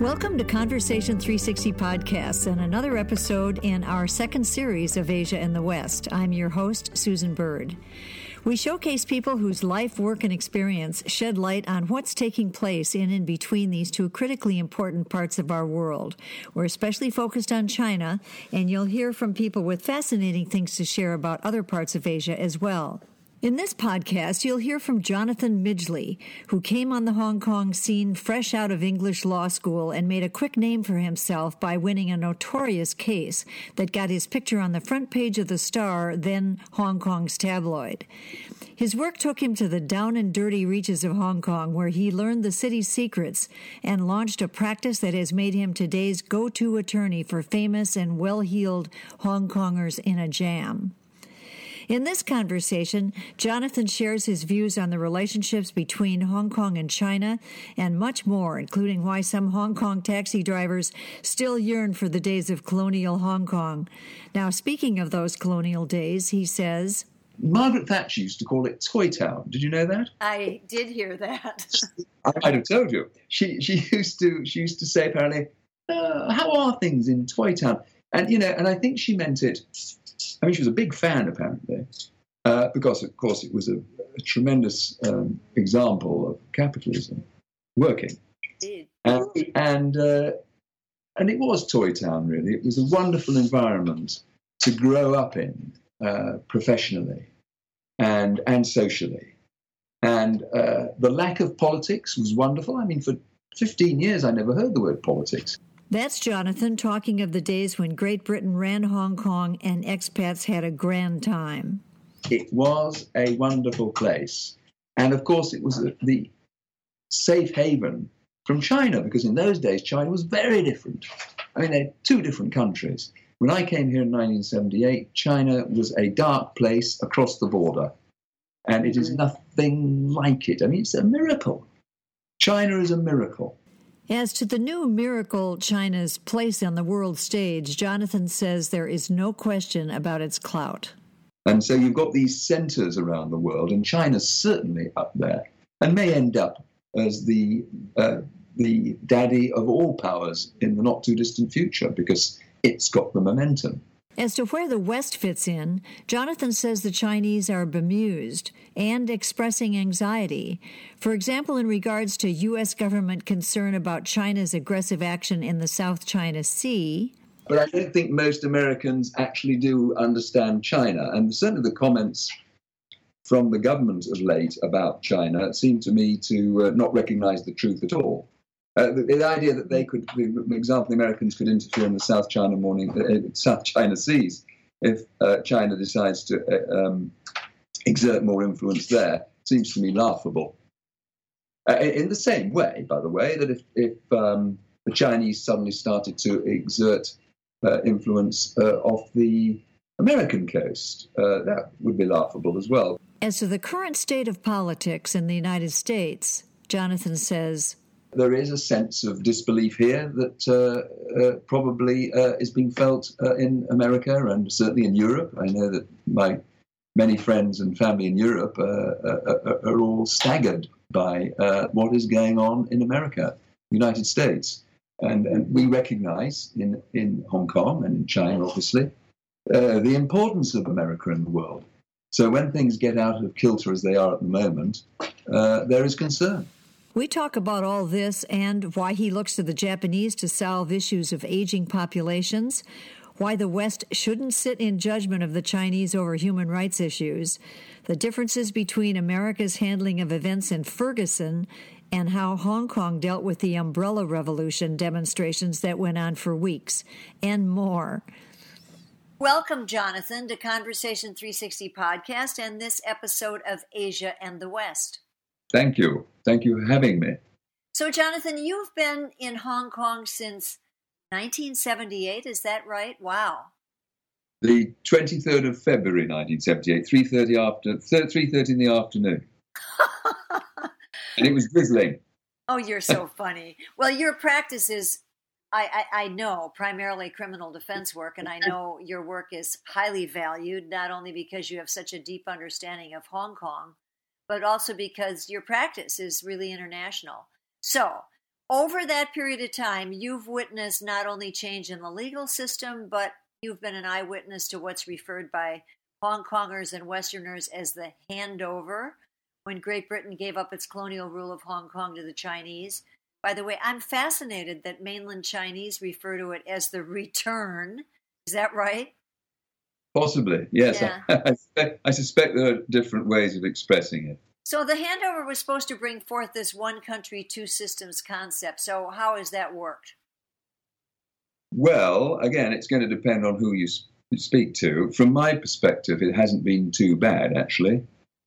Welcome to Conversation 360 Podcasts and another episode in our second series of Asia and the West. I'm your host, Susan Bird. We showcase people whose life, work, and experience shed light on what's taking place in and between these two critically important parts of our world. We're especially focused on China, and you'll hear from people with fascinating things to share about other parts of Asia as well. In this podcast, you'll hear from Jonathan Midgley, who came on the Hong Kong scene fresh out of English law school and made a quick name for himself by winning a notorious case that got his picture on the front page of the Star, then Hong Kong's tabloid. His work took him to the down and dirty reaches of Hong Kong, where he learned the city's secrets and launched a practice that has made him today's go to attorney for famous and well heeled Hong Kongers in a jam. In this conversation, Jonathan shares his views on the relationships between Hong Kong and China and much more, including why some Hong Kong taxi drivers still yearn for the days of colonial Hong Kong. Now, speaking of those colonial days, he says, Margaret Thatcher used to call it Toy Town. Did you know that? I did hear that. I might have told you. She she used to she used to say apparently, uh, "How are things in Toy Town?" And you know, and I think she meant it I mean, she was a big fan, apparently, uh, because, of course, it was a, a tremendous um, example of capitalism working. And, and, uh, and it was Toy Town, really. It was a wonderful environment to grow up in uh, professionally and, and socially. And uh, the lack of politics was wonderful. I mean, for 15 years, I never heard the word politics. That's Jonathan talking of the days when Great Britain ran Hong Kong and expats had a grand time. It was a wonderful place. And of course, it was the safe haven from China, because in those days, China was very different. I mean, they're two different countries. When I came here in 1978, China was a dark place across the border. And it is mm-hmm. nothing like it. I mean, it's a miracle. China is a miracle. As to the new miracle China's place on the world stage, Jonathan says there is no question about its clout. And so you've got these centers around the world, and China's certainly up there and may end up as the, uh, the daddy of all powers in the not too distant future because it's got the momentum. As to where the West fits in, Jonathan says the Chinese are bemused and expressing anxiety. For example, in regards to U.S. government concern about China's aggressive action in the South China Sea. But I don't think most Americans actually do understand China. And certainly the comments from the government of late about China seem to me to uh, not recognize the truth at all. Uh, the, the, idea that they could, for example, the Americans could interfere in the South China morning, uh, South China Seas if uh, China decides to uh, um, exert more influence there seems to me laughable. Uh, in the same way, by the way, that if, if um, the Chinese suddenly started to exert uh, influence off the American coast, that would be laughable as well. As to the current state of politics in the United States, Jonathan says there is a sense of disbelief here that uh, uh, probably uh, is being felt uh, in America and certainly in Europe. I know that my many friends and family in Europe uh, uh, are all staggered by what is going on in America, United States. And, and we recognize in, in Hong Kong and in China, obviously, the importance of America in the world. So when things get out of kilter as they are at the moment, there is concern. We talk about all this and why he looks to the Japanese to solve issues of aging populations, why the West shouldn't sit in judgment of the Chinese over human rights issues, the differences between America's handling of events in Ferguson and how Hong Kong dealt with the Umbrella Revolution demonstrations that went on for weeks, and more. Welcome, Jonathan, to Conversation 360 podcast and this episode of Asia and the West. Thank you. Thank you for having me. So, Jonathan, you've been in Hong Kong since 1978. Is that right? Wow. The 23rd of February 1978, 3.30 after, 3.30 in the afternoon. and it was drizzling. Oh, you're so funny. Well, your practice is, I, I, I, know, primarily criminal defense work, and I know your work is highly valued, not only because you have such a deep understanding of Hong Kong, but also because your practice is really international. So, over that period of time, you've witnessed not only change in the legal system, but you've been an eyewitness to what's referred by Hong Kongers and Westerners as the handover when Great Britain gave up its colonial rule of Hong Kong to the Chinese. By the way, I'm fascinated that mainland Chinese refer to it as the return. Is that right? Possibly, yes. Yeah. I, I, suspect, I suspect there are different ways of expressing it. So the handover was supposed to bring forth this one country, two systems concept. So how has that worked? Well, again, it's going to depend on who you speak to. From my perspective, it hasn't been too bad, actually.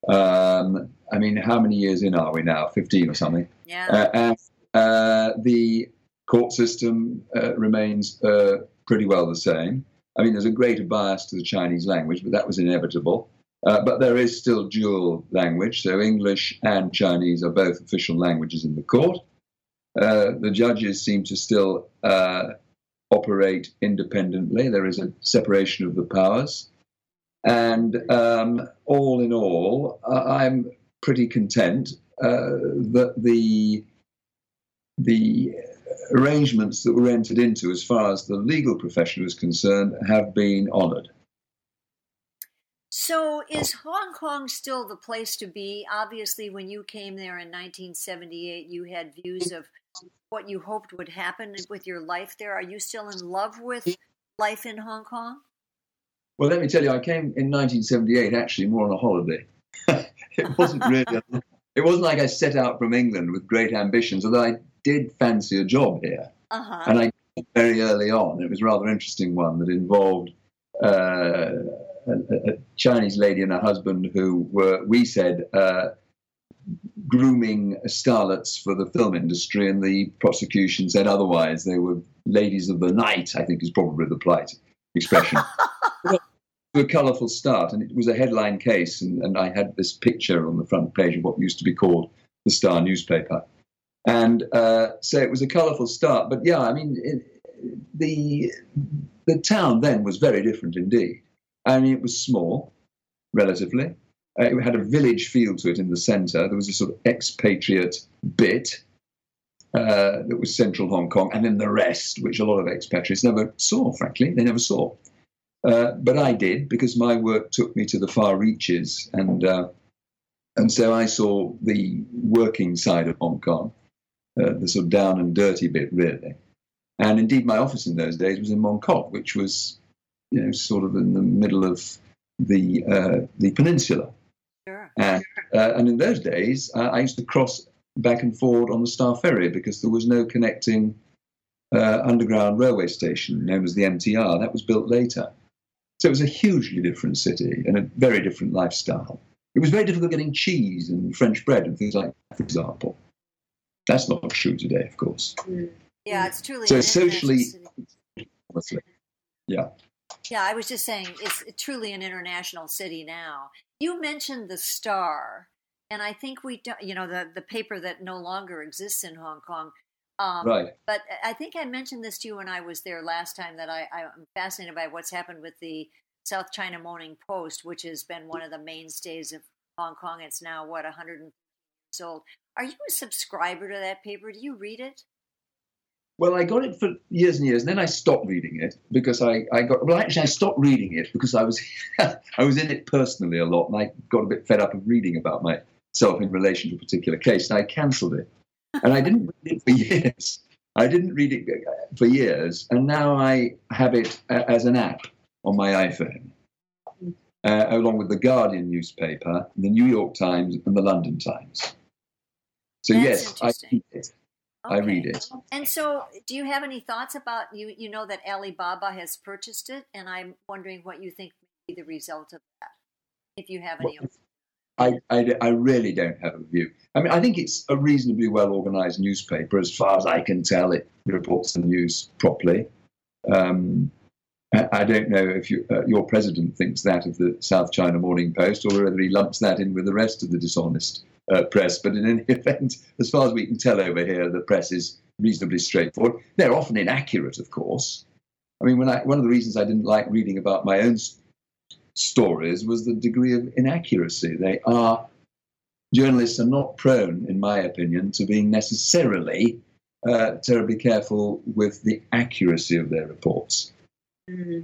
Um, I mean, how many years in are we now? 15 or something? Yeah. Uh, and uh, the court system uh, remains uh, pretty well the same. I mean, there's a greater bias to the Chinese language, but that was inevitable. Uh, but there is still dual language, so English and Chinese are both official languages in the court. Uh, the judges seem to still operate independently. There is a separation of the powers. And um, all in all, I'm pretty content uh, that the the arrangements that were entered into, as far as the legal profession was concerned, have been honoured. So, is Hong Kong still the place to be? Obviously, when you came there in 1978, you had views of what you hoped would happen with your life there. Are you still in love with life in Hong Kong? Well, let me tell you, I came in 1978 actually more on a holiday. it wasn't really. it wasn't like I set out from England with great ambitions, although I did fancy a job here, uh-huh. and I very early on. It was a rather interesting one that involved uh, a, a, Chinese lady and her husband who were, we said, uh, grooming starlets for the film industry, and the prosecution said otherwise. They were ladies of the night, I think is probably the polite expression. a colourful start, and it was a headline case, and, and I had this picture on the front page of what used to be called the Star newspaper. And uh, so it was a colourful start. But yeah, I mean, it, the the town then was very different indeed. I mean, it was small, relatively. Uh, it had a village feel to it in the centre. There was a sort of expatriate bit uh, that was central Hong Kong, and then the rest, which a lot of expatriates never saw, frankly. They never saw. Uh, but I did because my work took me to the far reaches, and uh, and so I saw the working side of Hong Kong, uh, the sort of down and dirty bit, really. And indeed, my office in those days was in Mong Kok, which was, you know, sort of in the middle of the uh, the peninsula. Sure. And, uh, and in those days, I used to cross back and forward on the Star Ferry because there was no connecting underground railway station known as the MTR. That was built later. So it was a hugely different city and a very different lifestyle. It was very difficult getting cheese and French bread and things like that, for example. That's not true today, of course. Mm. Yeah, it's truly. So socially, yeah. Yeah, I was just saying it's truly an international city now. You mentioned the Star, and I think we, you know, the the paper that no longer exists in Hong Kong. Um, right. But I think I mentioned this to you when I was there last time that I, I'm fascinated by what's happened with the South China Morning Post, which has been one of the mainstays of Hong Kong. It's now, what, 100 years old. Are you a subscriber to that paper? Do you read it? Well, I got it for years and years, and then I stopped reading it because I, I got well. Actually, I stopped reading it because I was I was in it personally a lot, and I got a bit fed up of reading about myself in relation to a particular case, and I cancelled it and I didn't read it for years. I didn't read it for years, and now I have it as an app on my iPhone, uh, along with the Guardian newspaper, the New York Times, and the London Times. So That's yes, I read it. Okay. I read it. And so, do you have any thoughts about you? You know that Alibaba has purchased it, and I'm wondering what you think may be the result of that. If you have any. Well, I, I, I, really don't have a view. I mean, I think it's a reasonably well organized newspaper. As far as I can tell, it reports the news properly. Um, I, I, don't know if you, uh, your president thinks that of the South China Morning Post or whether he lumps that in with the rest of the dishonest uh, press. But in any event, as far as we can tell over here, the press is reasonably straightforward. They're often inaccurate, of course. I mean, when I, one of the reasons I didn't like reading about my own stories was the degree of inaccuracy. They are, journalists are not prone, in my opinion, to being necessarily uh, terribly careful with the accuracy of their reports. Mm-hmm.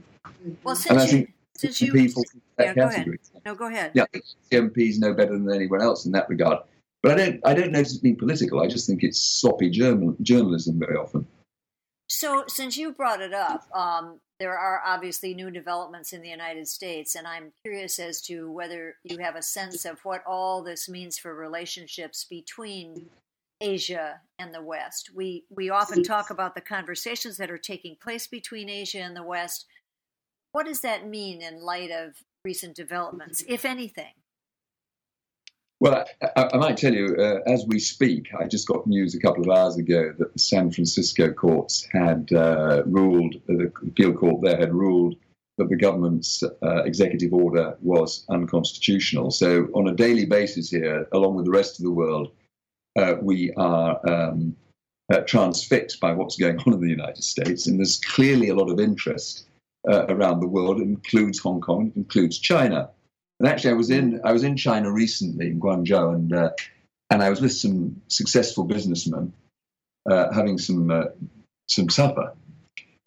Well, since you, since you, people yeah, go ahead. No, go ahead. Yeah, MPs know better than anyone else in that regard. But I don't, I don't notice it being political. I just think it's sloppy journal, journalism very often. So, since you brought it up, um, there are obviously new developments in the United States, and I'm curious as to whether you have a sense of what all this means for relationships between Asia and the West. We we often talk about the conversations that are taking place between Asia and the West. What does that mean in light of recent developments, if anything? Well, I, I might tell you, uh, as we speak, I just got news a couple of hours ago that the San Francisco courts had uh, ruled, uh, the appeal court there had ruled that the government's uh, executive order was unconstitutional. So, on a daily basis here, along with the rest of the world, uh, we are um, uh, transfixed by what's going on in the United States. And there's clearly a lot of interest around the world. Includes Hong Kong, it includes China. And actually, I was in I was in China recently in Guangzhou, and uh, and I was with some successful businessmen uh, having some uh, some supper,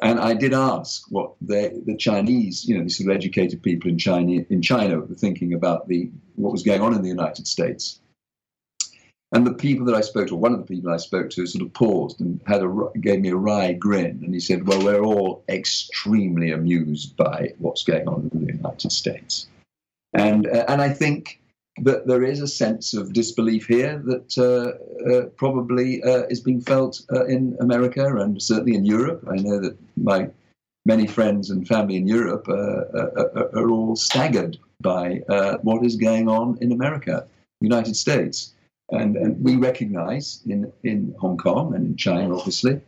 and I did ask what they, the Chinese, you know, these sort of educated people in China in China were thinking about the what was going on in the United States. And the people that I spoke to, one of the people I spoke to, sort of paused and had a gave me a wry grin, and he said, "Well, we're all extremely amused by what's going on in the United States." And, uh, and I think that there is a sense of disbelief here that uh, uh, probably uh, is being felt uh, in America and certainly in Europe. I know that my many friends and family in Europe uh, are all staggered by what is going on in America, the United States. And, and we recognize in, in Hong Kong and in China, obviously,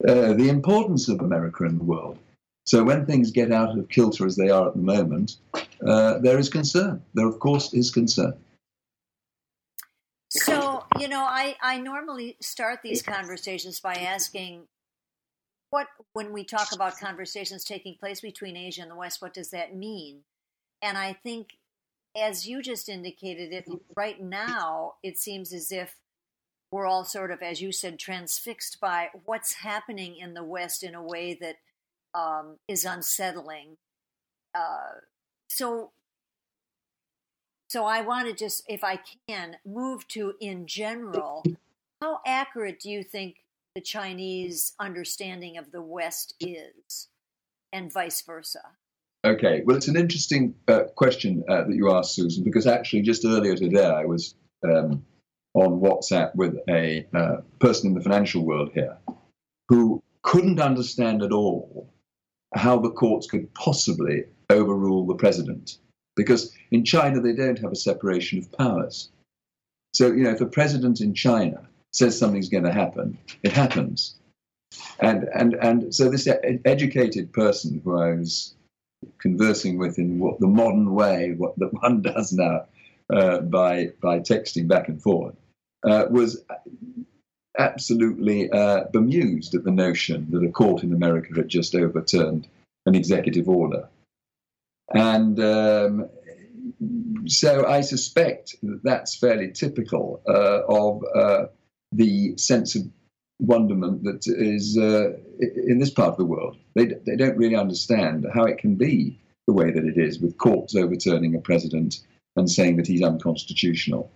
the importance of America in the world. So when things get out of kilter as they are at the moment, uh, there is concern. There, of course, is concern. So, you know, I, I normally start these conversations by asking what, when we talk about conversations taking place between Asia and the West, what does that mean? And I think, as you just indicated, it right now, it seems as if we're all sort of, as you said, transfixed by what's happening in the West in a way that um, is unsettling. Uh, so, so I want to just, if I can, move to in general. How accurate do you think the Chinese understanding of the West is, and vice versa? Okay, well, it's an interesting uh, question uh, that you asked, Susan, because actually just earlier today I was um, on WhatsApp with a uh, person in the financial world here who couldn't understand at all how the courts could possibly overrule the president. Because in China, they don't have a separation of powers. So, you know, if the president in China says something's going to happen, it happens. And, and, and so this educated person who I was conversing with in what the modern way, what that one does now uh, by, by texting back and forth, uh, was absolutely uh, bemused at the notion that a court in America had just overturned an executive order. And um, so I suspect that that's fairly typical uh, of uh, the sense of wonderment that is uh, in this part of the world. They, they don't really understand how it can be the way that it is, with courts overturning a president and saying that he's unconstitutional.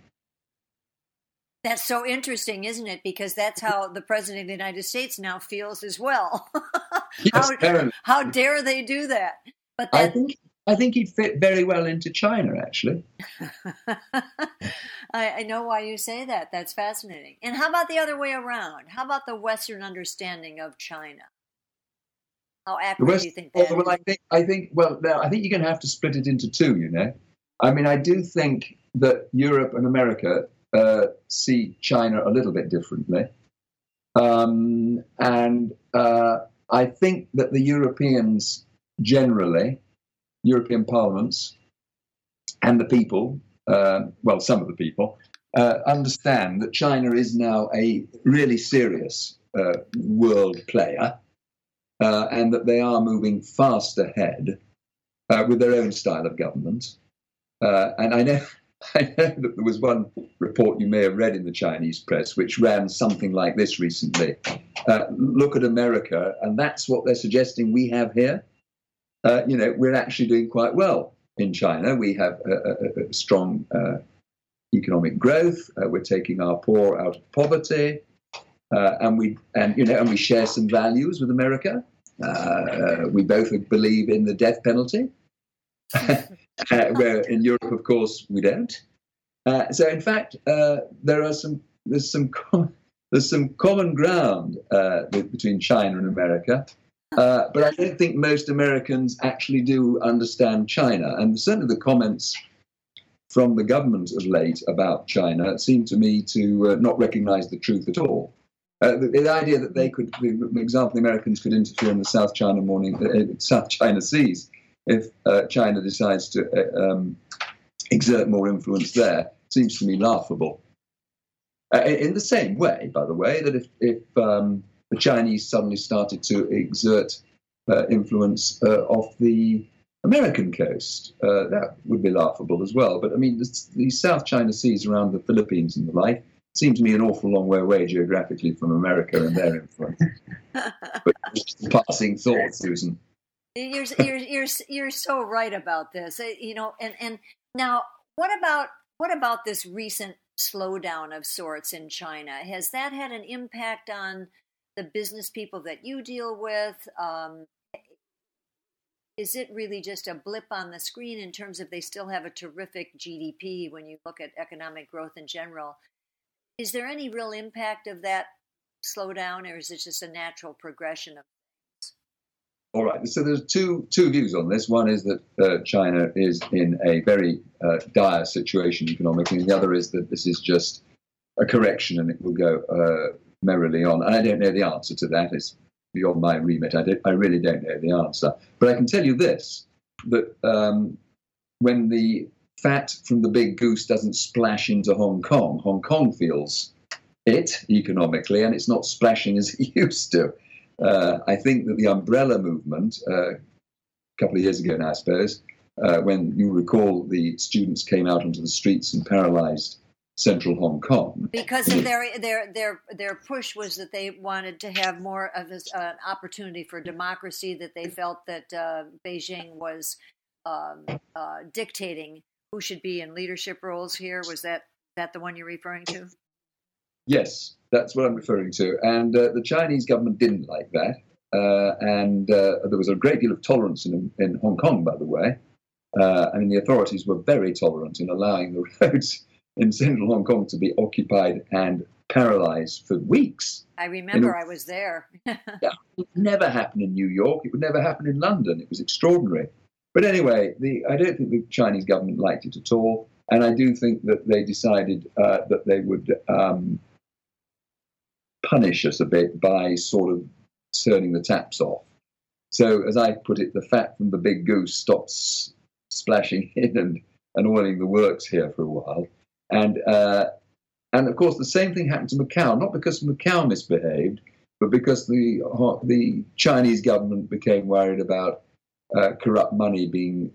That's so interesting, isn't it? Because that's how the president of the United States now feels as well. yes, how, how, dare they do that? But that, I think I think he'd fit very well into China, actually. I, I, know why you say that. That's fascinating. And how about the other way around? How about the Western understanding of China? How accurate West, do you think that? Well, I think I think well, I think you're going to have to split it into two. You know, I mean, I do think that Europe and America uh, see China a little bit differently. Um, and uh, I think that the Europeans generally, European parliaments, and the people, uh, well, some of the people, uh, understand that China is now a really serious uh, world player uh, and that they are moving fast ahead with their own style of government. and I know I know that there was one report you may have read in the Chinese press which ran something like this recently. Uh, look at America, and that's what they're suggesting we have here. Uh, you know, we're actually doing quite well in China. We have a, a, a strong uh, economic growth. Uh, we're taking our poor out of poverty, uh, and we and you know, and we share some values with America. Uh, we both believe in the death penalty. where in Europe, of course, we don't. So, in fact, there are some there's some com- there's some common ground between China and America, uh, but I don't think most Americans actually do understand China. And certainly, the comments from the government of late about China seem to me to uh, not recognise the truth at all. The, the, idea that they could, for example, the Americans could interfere in the South China morning, South China Seas if uh, China decides to uh, um, exert more influence there seems to me laughable. Uh, in the same way, by the way, that if, if um, the Chinese suddenly started to exert uh, influence uh, off the American coast, uh, that would be laughable as well. But I mean, the, the South China Seas around the Philippines and the like seem to me an awful long way away geographically from America and their influence. but just a passing thought, Susan. You're you're you're you're so right about this. Uh, you know, and and now what about what about this recent slowdown of sorts in China? Has that had an impact on the business people that you deal with? Um, is it really just a blip on the screen in terms of they still have a terrific GDP when you look at economic growth in general? Is there any real impact of that slowdown, or is it just a natural progression of all right. So there's two two views on this. One is that uh, China is in a very uh, dire situation economically, and the other is that this is just a correction and it will go uh, merrily on. And I don't know the answer to that. It's beyond my remit. I, I really don't know the answer. But I can tell you this: that um, when the fat from the big goose doesn't splash into Hong Kong, Hong Kong feels it economically, and it's not splashing as it used to. Uh, I think that the umbrella movement, uh, a couple of years ago now, I suppose, uh, when you recall the students came out onto the streets and paralyzed central Hong Kong. Because of their their their their push was that they wanted to have more of an uh, opportunity for democracy. That they felt that uh, Beijing was um, uh, dictating who should be in leadership roles here. Was that that the one you're referring to? Yes, that's what I'm referring to. And uh, the Chinese government didn't like that. Uh, and uh, there was a great deal of tolerance in, in Hong Kong, by the way. Uh, I mean, the authorities were very tolerant in allowing the roads in central Hong Kong to be occupied and paralyzed for weeks. I remember I was there. yeah, it would never happen in New York. It would never happen in London. It was extraordinary. But anyway, the, I don't think the Chinese government liked it at all. And I do think that they decided uh, that they would um, punish us a bit by sort of turning the taps off. So, as I put it, the fat from the big goose stops splashing in and, and oiling the works here for a while. And, uh, and of course, the same thing happened to Macau, not because Macau misbehaved, but because the, the Chinese government became worried about uh, corrupt money being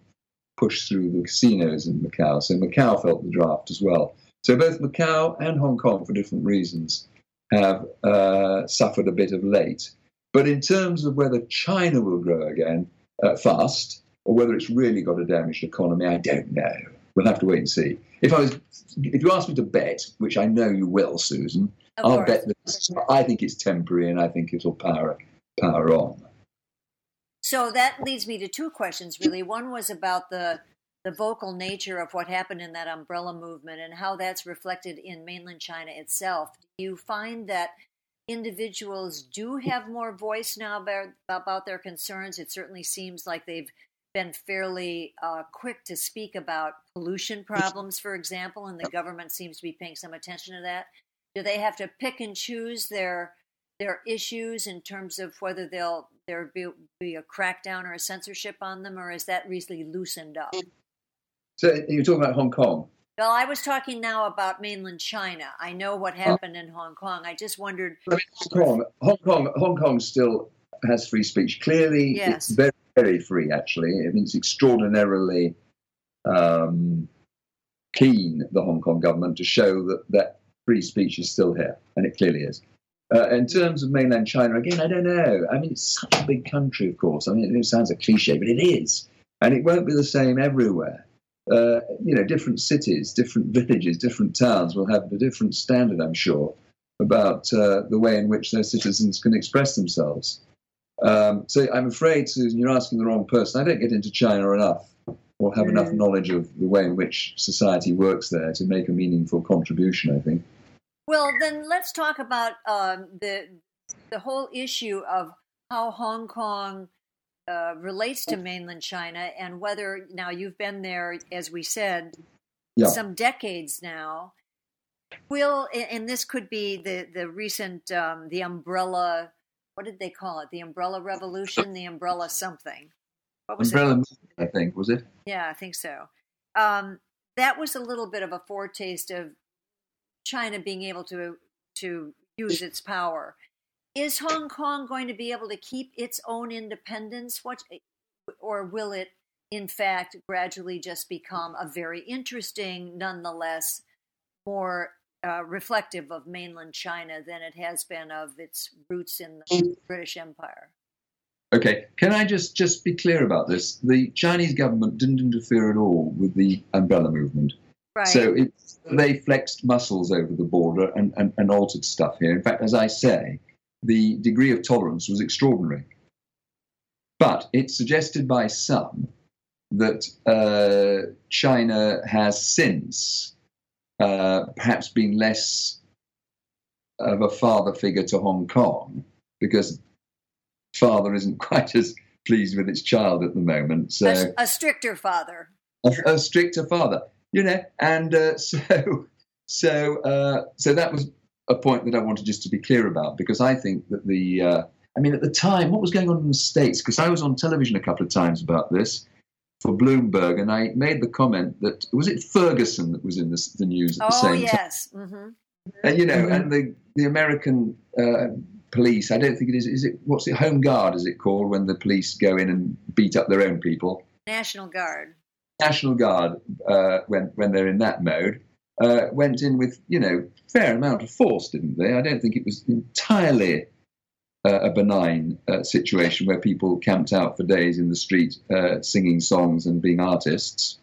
pushed through the casinos in Macau. So Macau felt the draft as well. So both Macau and Hong Kong, for different reasons, have uh, suffered a bit of late. But in terms of whether China will grow again uh, fast or whether it's really got a damaged economy, I don't know. We'll have to wait and see. If I was, if you ask me to bet, which I know you will, Susan, of I'll course. bet that I think it's temporary and I think it'll power power on. So that leads me to two questions, really. One was about the the vocal nature of what happened in that umbrella movement and how that's reflected in mainland China itself. Do you find that individuals do have more voice now about, about their concerns? It certainly seems like they've been fairly uh, quick to speak about pollution problems, for example, and the government seems to be paying some attention to that. Do they have to pick and choose their their issues in terms of whether they'll there be, be a crackdown or a censorship on them, or is that recently loosened up? So you're talking about Hong Kong. Well, I was talking now about mainland China. I know what happened in Hong Kong. I just wondered. Hong Kong, Hong Kong, Hong Kong still has free speech. Clearly, Yes. it's very, very free. Actually, I mean, it's extraordinarily um, keen, the Hong Kong government, to show that that free speech is still here, and it clearly is. Uh, in terms of mainland China, again, I don't know. I mean, it's such a big country, of course. I mean, it sounds a cliche, but it is. And it won't be the same everywhere. Uh, you know, different cities, different villages, different towns will have a different standard, I'm sure, about uh, the way in which their citizens can express themselves. Um, so I'm afraid, Susan, you're asking the wrong person. I don't get into China enough or have mm. enough knowledge of the way in which society works there to make a meaningful contribution, I think. Well, then let's talk about um, the the whole issue of how Hong Kong uh, relates to mainland China and whether now you've been there, as we said, yeah. some decades now. Will and this could be the the recent um, the umbrella. What did they call it? The umbrella revolution, the umbrella something. What was umbrella it? I think was it? Yeah, I think so. Um, that was a little bit of a foretaste of China being able to to use its power. Is Hong Kong going to be able to keep its own independence? What, or will it, in fact, gradually just become a very interesting, nonetheless, more uh, reflective of mainland China than it has been of its roots in the British Empire? Okay, can I just just be clear about this? The Chinese government didn't interfere at all with the umbrella movement. Right. So they flexed muscles over the border and, and, and altered stuff here. In fact, as I say, the degree of tolerance was extraordinary. But it's suggested by some that uh, China has since uh, perhaps been less of a father figure to Hong Kong because father isn't quite as pleased with its child at the moment. So a, a stricter father. A, a, stricter father, you know, and uh, so so uh, so that was a point that I wanted just to be clear about because I think that the, uh, I mean, at the time, what was going on in the States? Because I was on television a couple of times about this for Bloomberg, and I made the comment that was it Ferguson that was in the, the news at the oh, same yes. time. Mm-hmm. And you know, mm-hmm. and the the American uh, police, I don't think it is. Is it what's it? Home Guard is it called when the police go in and beat up their own people? National Guard. National Guard uh, when when they're in that mode uh, went in with, you know, fair amount of force, didn't they? I don't think it was entirely uh, a benign uh, situation where people camped out for days in the street uh, singing songs and being artists.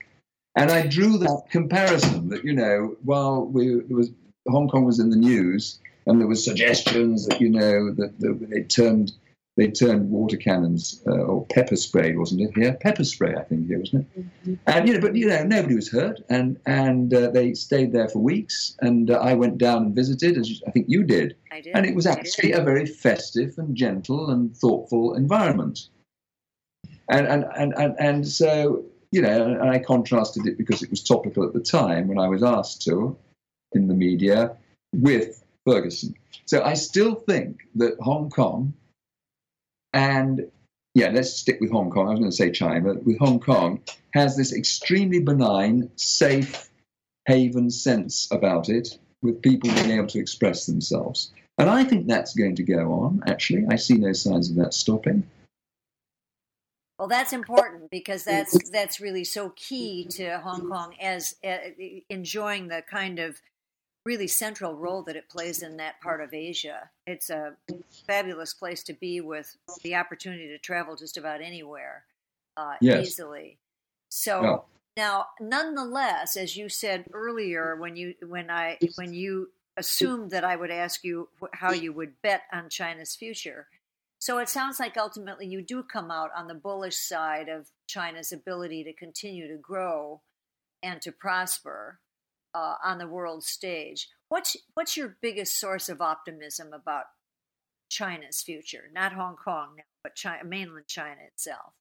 And I drew that comparison that, you know, while we, was, Hong Kong was in the news and there was suggestions that, you know, that, that they turned they turned water cannons uh, or pepper spray, wasn't it? here? pepper spray, I think, here, wasn't it? Mm-hmm. And you know, but you know, nobody was hurt, and and uh, they stayed there for weeks. And uh, I went down and visited, as I think you did. I did. And it was actually a very festive and gentle and thoughtful environment. And and and and, and so you know, and I contrasted it because it was topical at the time when I was asked to in the media with Ferguson. So I still think that Hong Kong and yeah, let's stick with Hong Kong. I was going to say China, but with Hong Kong, has this extremely benign, safe haven sense about it, with people being able to express themselves. And I think that's going to go on, actually. I see no signs of that stopping. Well, that's important because that's that's really so key to Hong Kong as uh, enjoying the kind of really central role that it plays in that part of Asia. It's a fabulous place to be with the opportunity to travel just about anywhere uh, yes. easily. So now, nonetheless, as you said earlier, when you when I when you assumed that I would ask you how you would bet on China's future. So it sounds like ultimately you do come out on the bullish side of China's ability to continue to grow and to prosper uh, on the world stage. What's what's your biggest source of optimism about China's future? Not Hong Kong now, but China, mainland China itself.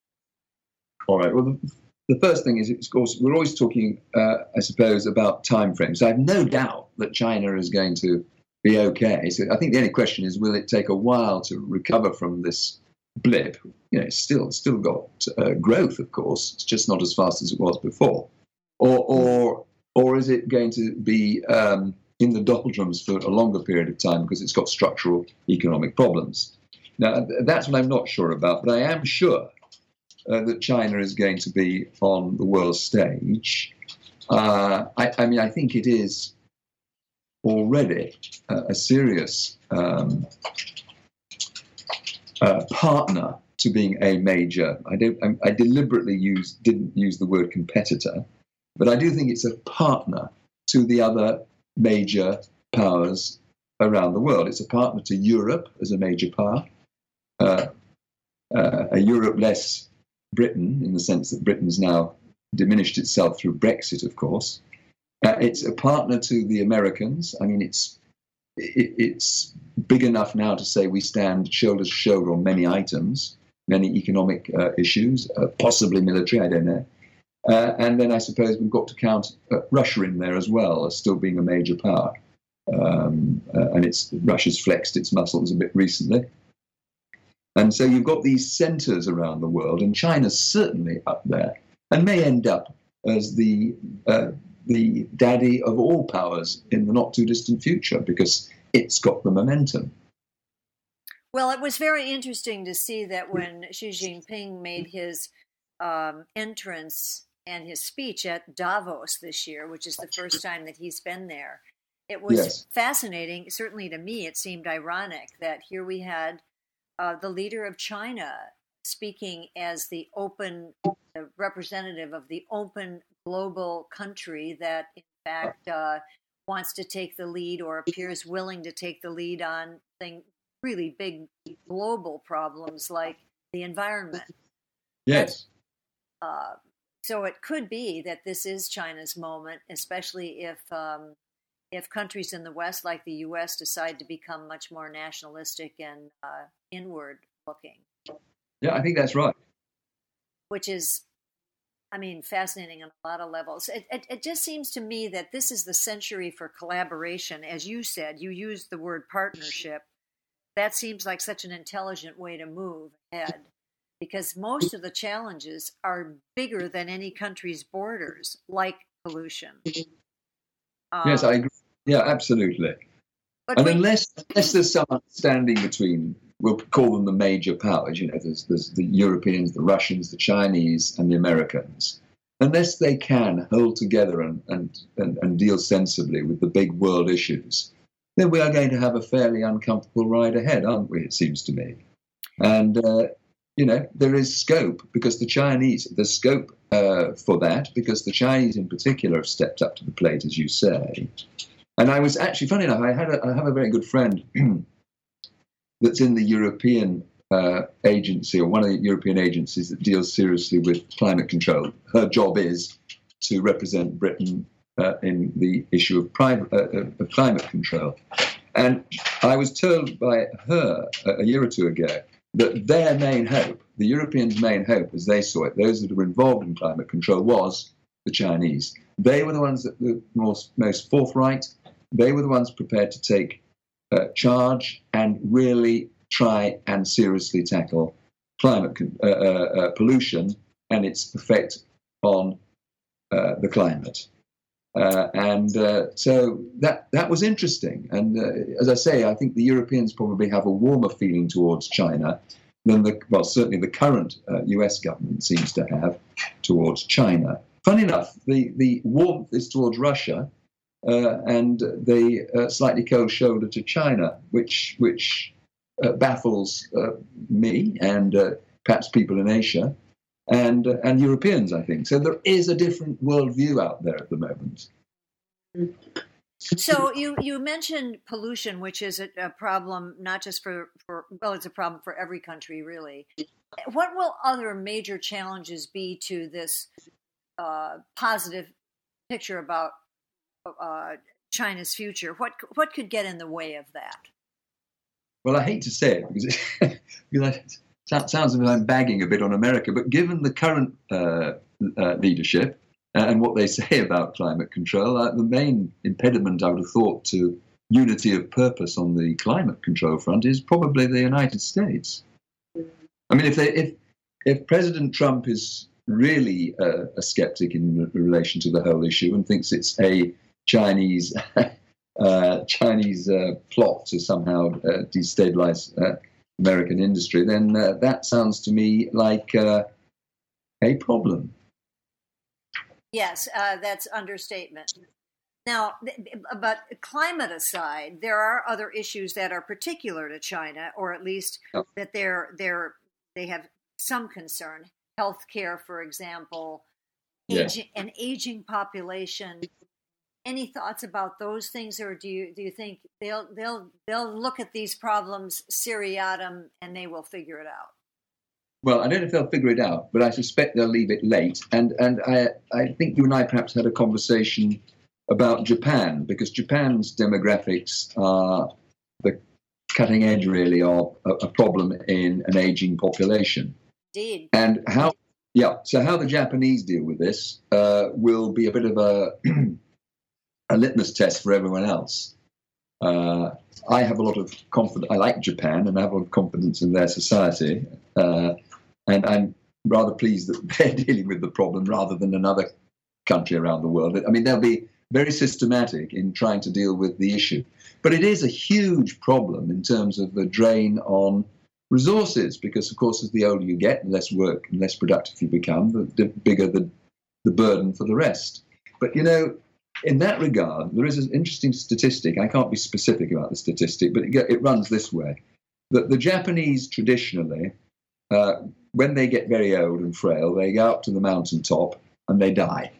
All right. Well, the, the first thing is, of course, we're always talking, uh, I suppose, about time frames. I have no doubt that China is going to be okay. So I think the only question is, will it take a while to recover from this blip? You know, it's still still got uh, growth, of course. It's just not as fast as it was before. Or, or or is it going to be um, in the doldrums for a longer period of time because it's got structural economic problems? Now, that's what I'm not sure about, but I am sure uh, that China is going to be on the world stage. uh, I, I, mean, I think it is already a, a serious um, uh, partner to being a major. I don't. I, I deliberately use didn't use the word competitor, but I do think it's a partner to the other major powers around the world. It's a partner to Europe as a major power, uh, uh, a Europe less Britain in the sense that Britain's now diminished itself through Brexit, of course. Uh, it's a partner to the Americans. I mean, it's it, it's big enough now to say we stand shoulder to shoulder on many items, many economic uh, issues, uh, possibly military. I don't know. Uh, and then I suppose we've got to count uh, Russia in there as well as still being a major power. Um, uh, and it's Russia's flexed its muscles a bit recently. And so you've got these centers around the world, and China's certainly up there and may end up as the uh, the daddy of all powers in the not too distant future because it's got the momentum. Well, it was very interesting to see that when Xi Jinping made his um, entrance and his speech at Davos this year, which is the first time that he's been there, it was yes. fascinating. Certainly to me, it seemed ironic that here we had uh, the leader of China speaking as the open the representative of the open global country that, in fact, uh, wants to take the lead or appears willing to take the lead on thing, really big global problems like the environment. Yes. Uh, so it could be that this is China's moment, especially if um, if countries in the West, like the U.S., decide to become much more nationalistic and uh, inward looking. Yeah, I think that's right. Which is, I mean, fascinating on a lot of levels. It, it, it just seems to me that this is the century for collaboration. As you said, you used the word partnership. That seems like such an intelligent way to move ahead because most of the challenges are bigger than any country's borders, like pollution. Um, yes, I agree. Yeah, absolutely. and we, unless unless there's some understanding between we'll call them the major powers. You know, there's, there's the Europeans, the Russians, the Chinese, and the Americans. Unless they can hold together and, and, and, and deal sensibly with the big world issues, then we are going to have a fairly uncomfortable ride ahead, aren't we? It seems to me. And, uh, you know, there is scope because the Chinese, there's scope uh, for that because the Chinese in particular have stepped up to the plate, as you say. And I was actually, funny enough, I, had a, I have a very good friend that's in the European uh, agency or one of the European agencies that deals seriously with climate control. Her job is to represent Britain uh, in the issue of, uh, uh of, climate control. And I was told by her a year or two ago that their main hope, the Europeans' main hope, as they saw it, those that were involved in climate control, was the Chinese. They were the ones that were most, most forthright. They were the ones prepared to take uh, charge and really try and seriously tackle climate uh, uh, uh, pollution and its effect on uh, the climate. Uh, and so that that was interesting. And as I say, I think the Europeans probably have a warmer feeling towards China than the well, certainly the current U.S. government seems to have towards China. Funny enough, the the warmth is towards Russia, uh, and the uh, slightly cold shoulder to China, which which uh, baffles uh, me and uh, perhaps people in Asia and uh, and Europeans, I think. So there is a different worldview out there at the moment. So you you mentioned pollution, which is a, a problem not just for, for well, it's a problem for every country, really. What will other major challenges be to this positive picture about uh, China's future. What what could get in the way of that? Well, I hate to say it because it, because it sounds like I'm bagging a bit on America, but given the current uh, uh, leadership and what they say about climate control, uh, the main impediment I would have thought to unity of purpose on the climate control front is probably the United States. I mean, if they, if if President Trump is really uh, a skeptic in relation to the whole issue and thinks it's a Chinese uh, Chinese uh, plot to somehow uh, destabilize uh, American industry, then uh, that sounds to me like uh, a problem. Yes, uh, that's understatement. Now, but climate aside, there are other issues that are particular to China, or at least yep. that they're they're they have some concern. Healthcare, for example, aging, an aging population. Any thoughts about those things, or do you do you think they'll they'll they'll look at these problems seriatim and they will figure it out? Well, I don't know if they'll figure it out, but I suspect they'll leave it late. And and I I think you and I perhaps had a conversation about Japan because Japan's demographics are the cutting edge, really, of a, a problem in an aging population. Indeed. And how yeah, so how the Japanese deal with this uh, will be a bit of a a litmus test for everyone else. Uh, I have a lot of confidence. I like Japan, and I have a lot of confidence in their society. Uh, and I'm rather pleased that they're dealing with the problem rather than another country around the world. I mean, they'll be very systematic in trying to deal with the issue. But it is a huge problem in terms of the drain on resources, because, of course, as the older you get, the less work and less productive you become, the, the bigger the, the burden for the rest. But, you know, in that regard, there is an interesting statistic. I can't be specific about the statistic, but it, it runs this way that the Japanese traditionally uh, when they get very old and frail, they go up to the mountaintop and they die.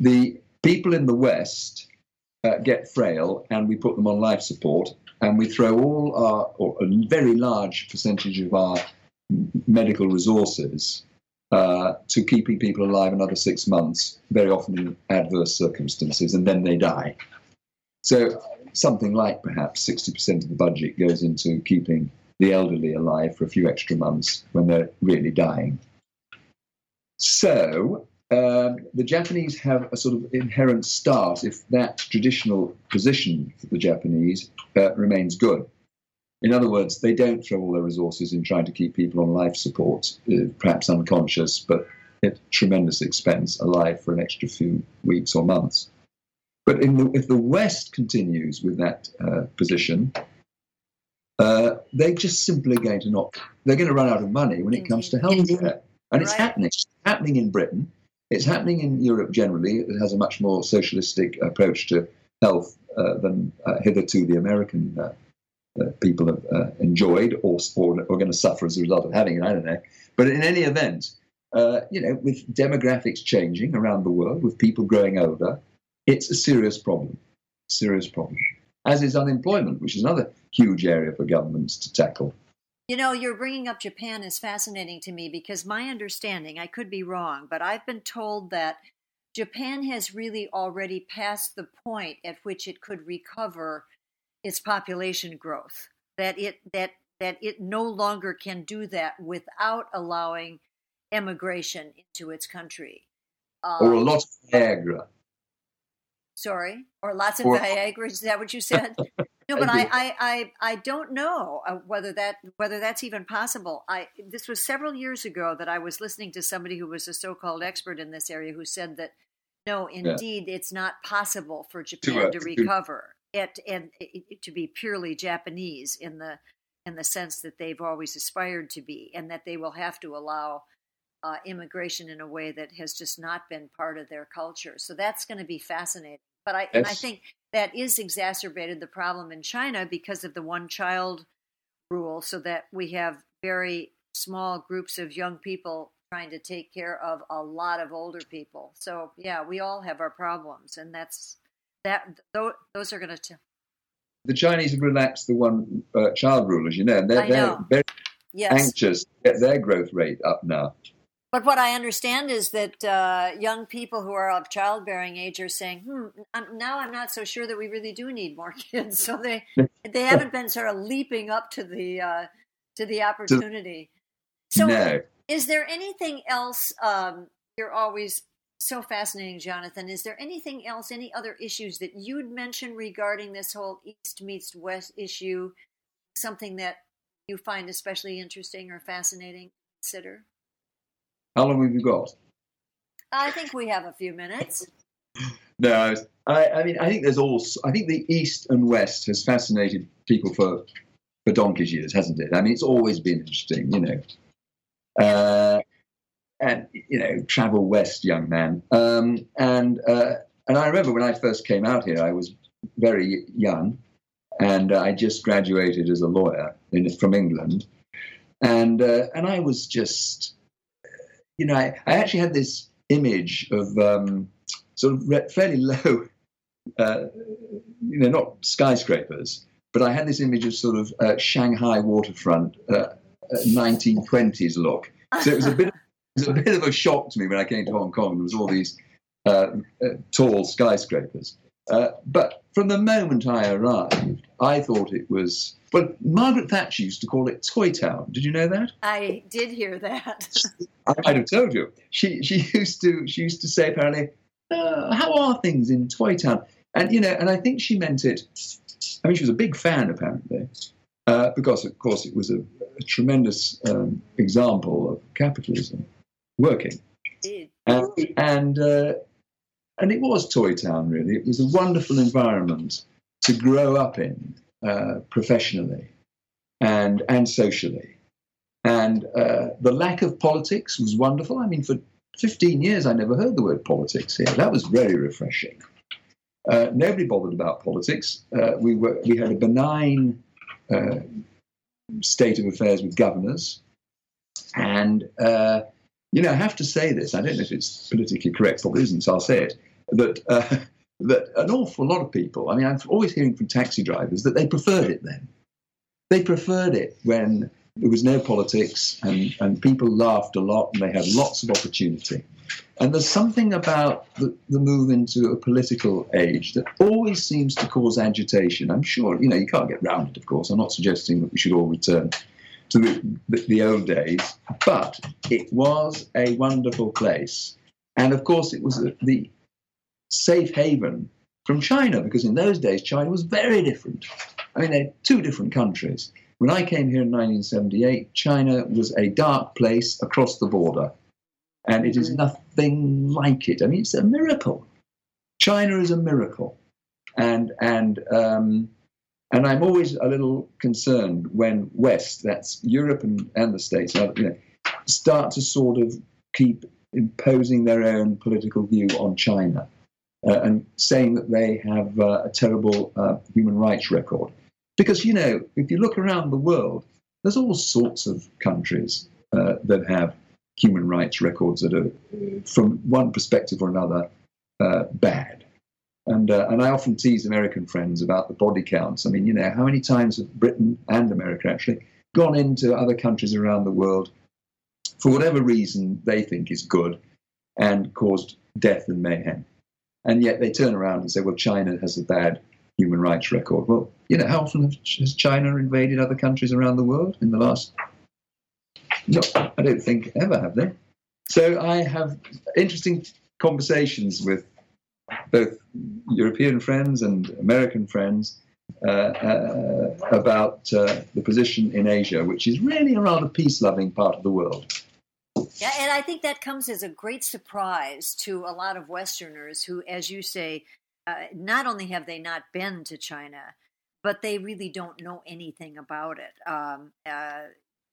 The people in the West uh, get frail and we put them on life support and we throw all our, or a very large percentage of our medical resources uh, to keeping people alive another six months, very often in adverse circumstances, and then they die. So something like perhaps 60% of the budget goes into keeping the elderly alive for a few extra months when they're really dying. So um, the Japanese have a sort of inherent start if that traditional position for the Japanese uh, remains good. In other words, they don't throw all their resources in trying to keep people on life support, uh, perhaps unconscious, but at tremendous expense, alive for an extra few weeks or months. But the, if the West continues with that uh, position, uh, they're just simply going to not, they're going to run out of money when it comes to healthcare. And it's right. happening. It's happening in Britain. It's happening in Europe generally. It has a much more socialistic approach to health uh, than uh, hitherto the American uh, uh, people have uh, enjoyed or, or are going to suffer as a result of having it. I don't know. But in any event, you know, with demographics changing around the world, with people growing older, it's a serious problem. Serious problem as is unemployment, which is another huge area for governments to tackle. You know, you're bringing up Japan is fascinating to me because my understanding, I could be wrong, but I've been told that Japan has really already passed the point at which it could recover its population growth. That it that that it no longer can do that without allowing emigration into its country. Um, or a lot of Viagra. Sorry, or lots of or, Viagra. Is that what you said? No, but I, I, I, I, don't know uh, whether that whether that's even possible. I this was several years ago that I was listening to somebody who was a so-called expert in this area who said that no, indeed, yeah. it's not possible for Japan to, uh, to recover it and to be purely Japanese in the in the sense that they've always aspired to be, and that they will have to allow uh, immigration in a way that has just not been part of their culture. So that's going to be fascinating. But I yes. and I think that is exacerbated the problem in China because of the one child rule, so that we have very small groups of young people trying to take care of a lot of older people. So yeah, we all have our problems, and that's that. Those are going to. The Chinese have relaxed the one uh, child rule, as you know, and they're, they're very yes. anxious to get their growth rate up now. But what I understand is that uh, young people who are of childbearing age are saying, "Hmm, I'm, now I'm not so sure that we really do need more kids." So they they haven't been sort of leaping up to the uh, to the opportunity. So, no. is there anything else? Um, you're always so fascinating, Jonathan. Is there anything else? Any other issues that you'd mention regarding this whole East meets West issue? Something that you find especially interesting or fascinating? Consider. How long have you got? I think we have a few minutes. no, I, I, mean, I think there's all. I think the East and West has fascinated people for for donkey's years, hasn't it? I mean, it's always been interesting, you know. Uh, and you know, travel west, young man. Um, and uh, and I remember when I first came out here, I was very young, and uh, I just graduated as a lawyer in, from England, and uh, and I was just, you know, I, I actually had this image of um, sort of fairly low, uh, you know, not skyscrapers, but I had this image of sort of uh, Shanghai waterfront, 1920s uh, look. So it was a bit. It was a bit of a shock to me when I came to Hong Kong. There was all these uh, uh, tall skyscrapers. Uh, but from the moment I arrived, I thought it was. Well, Margaret Thatcher used to call it Toy Town. Did you know that? I did hear that. I might have told you. She she used to she used to say apparently, uh, "How are things in Toy Town?" And you know, and I think she meant it. I mean, she was a big fan apparently, uh, because of course it was a, a tremendous um, example of capitalism working. And, and uh, and it was Toy Town, really. It was a wonderful environment to grow up in uh, professionally and, and socially. And uh, the lack of politics was wonderful. I mean, for 15 years, I never heard the word politics here. That was very refreshing. Uh, nobody bothered about politics. Uh, we, were, we had a benign uh, state of affairs with governors. And uh, you know, I have to say this. I don't know if it's politically correct, probably isn't, so I'll say it. That uh, that an awful lot of people. I mean, I'm always hearing from taxi drivers that they preferred it then. They preferred it when there was no politics and, and people laughed a lot and they had lots of opportunity. And there's something about the, the move into a political age that always seems to cause agitation. I'm sure, you know, you can't get round it, of course. I'm not suggesting that we should all return to the, the, the old days, but it was a wonderful place. And of course, it was the safe haven from China, because in those days, China was very different. I mean, they're two different countries. When I came here in 1978, China was a dark place across the border. And it is mm. nothing like it. I mean, it's a miracle. China is a miracle. And, and um, and I'm always a little concerned when West, that's Europe and, and the States, you know, start to sort of keep imposing their own political view on China uh, and saying that they have uh, a terrible uh, human rights record. Because, you know, if you look around the world, there's all sorts of countries uh, that have human rights records that are, from one perspective or another, uh, bad. And, uh, and I often tease American friends about the body counts. I mean, you know, how many times have Britain and America actually gone into other countries around the world for whatever reason they think is good and caused death and mayhem? And yet they turn around and say, well, China has a bad human rights record. Well, you know, how often has China invaded other countries around the world in the last? No, I don't think ever have they. So I have interesting conversations with both European friends and American friends uh, uh, about uh, the position in Asia, which is really a rather peace loving part of the world. Yeah, and I think that comes as a great surprise to a lot of Westerners who, as you say, uh, not only have they not been to China, but they really don't know anything about it. Um, uh,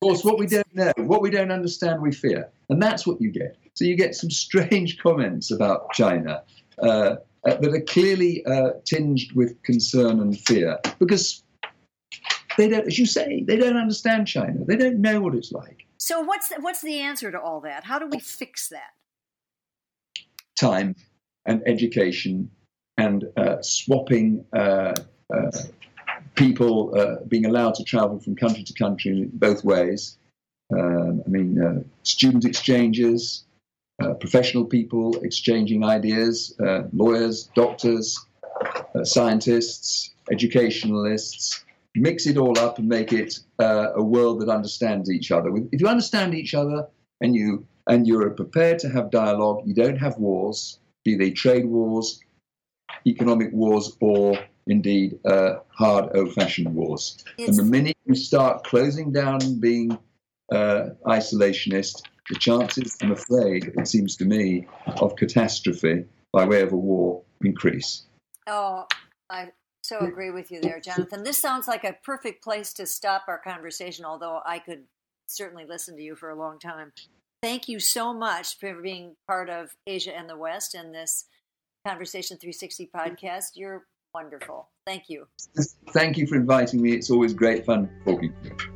of course, what we don't know, what we don't understand, we fear. And that's what you get. So you get some strange comments about China uh, uh, that are clearly uh, tinged with concern and fear because they don't, as you say, they don't understand China. They don't know what it's like. So what's the, what's the answer to all that? How do we fix that? Time and education and uh, swapping uh, uh, people uh, being allowed to travel from country to country both ways. Um, I mean, uh, student exchanges, uh, professional people exchanging ideas, uh, lawyers, doctors, uh, scientists, educationalists, mix it all up and make it uh, a world that understands each other. If you understand each other and you and you're prepared to have dialogue, you don't have wars, be they trade wars, economic wars, or indeed uh, hard old-fashioned wars. It's- and the minute you start closing down, being isolationist, the chances, I'm afraid, it seems to me, of catastrophe by way of a war increase. Oh, I so agree with you there, Jonathan. This sounds like a perfect place to stop our conversation, although I could certainly listen to you for a long time. thank you so much for being part of Asia and the West and this Conversation 360 podcast. You're wonderful. Thank you. Thank you for inviting me. It's always great fun talking to you.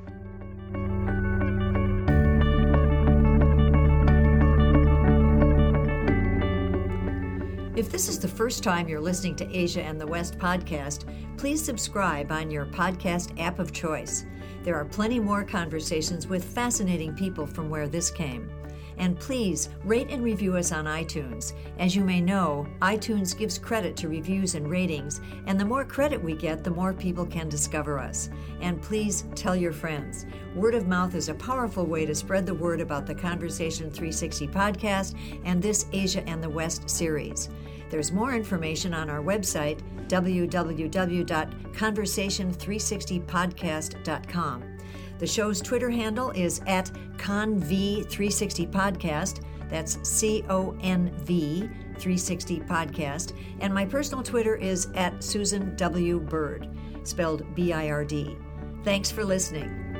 If this is the first time you're listening to Asia and the West podcast, please subscribe on your podcast app of choice. There are plenty more conversations with fascinating people from where this came. And please rate and review us on iTunes. As you may know, iTunes gives credit to reviews and ratings, and the more credit we get, the more people can discover us. And please tell your friends. Word of mouth is a powerful way to spread the word about the Conversation 360 podcast and this Asia and the West series. There's more information on our website, www.conversation360podcast.com. The show's Twitter handle is at ConV360Podcast. That's C O N V 360 Podcast. And my personal Twitter is at Susan W. Bird, spelled B I R D. Thanks for listening.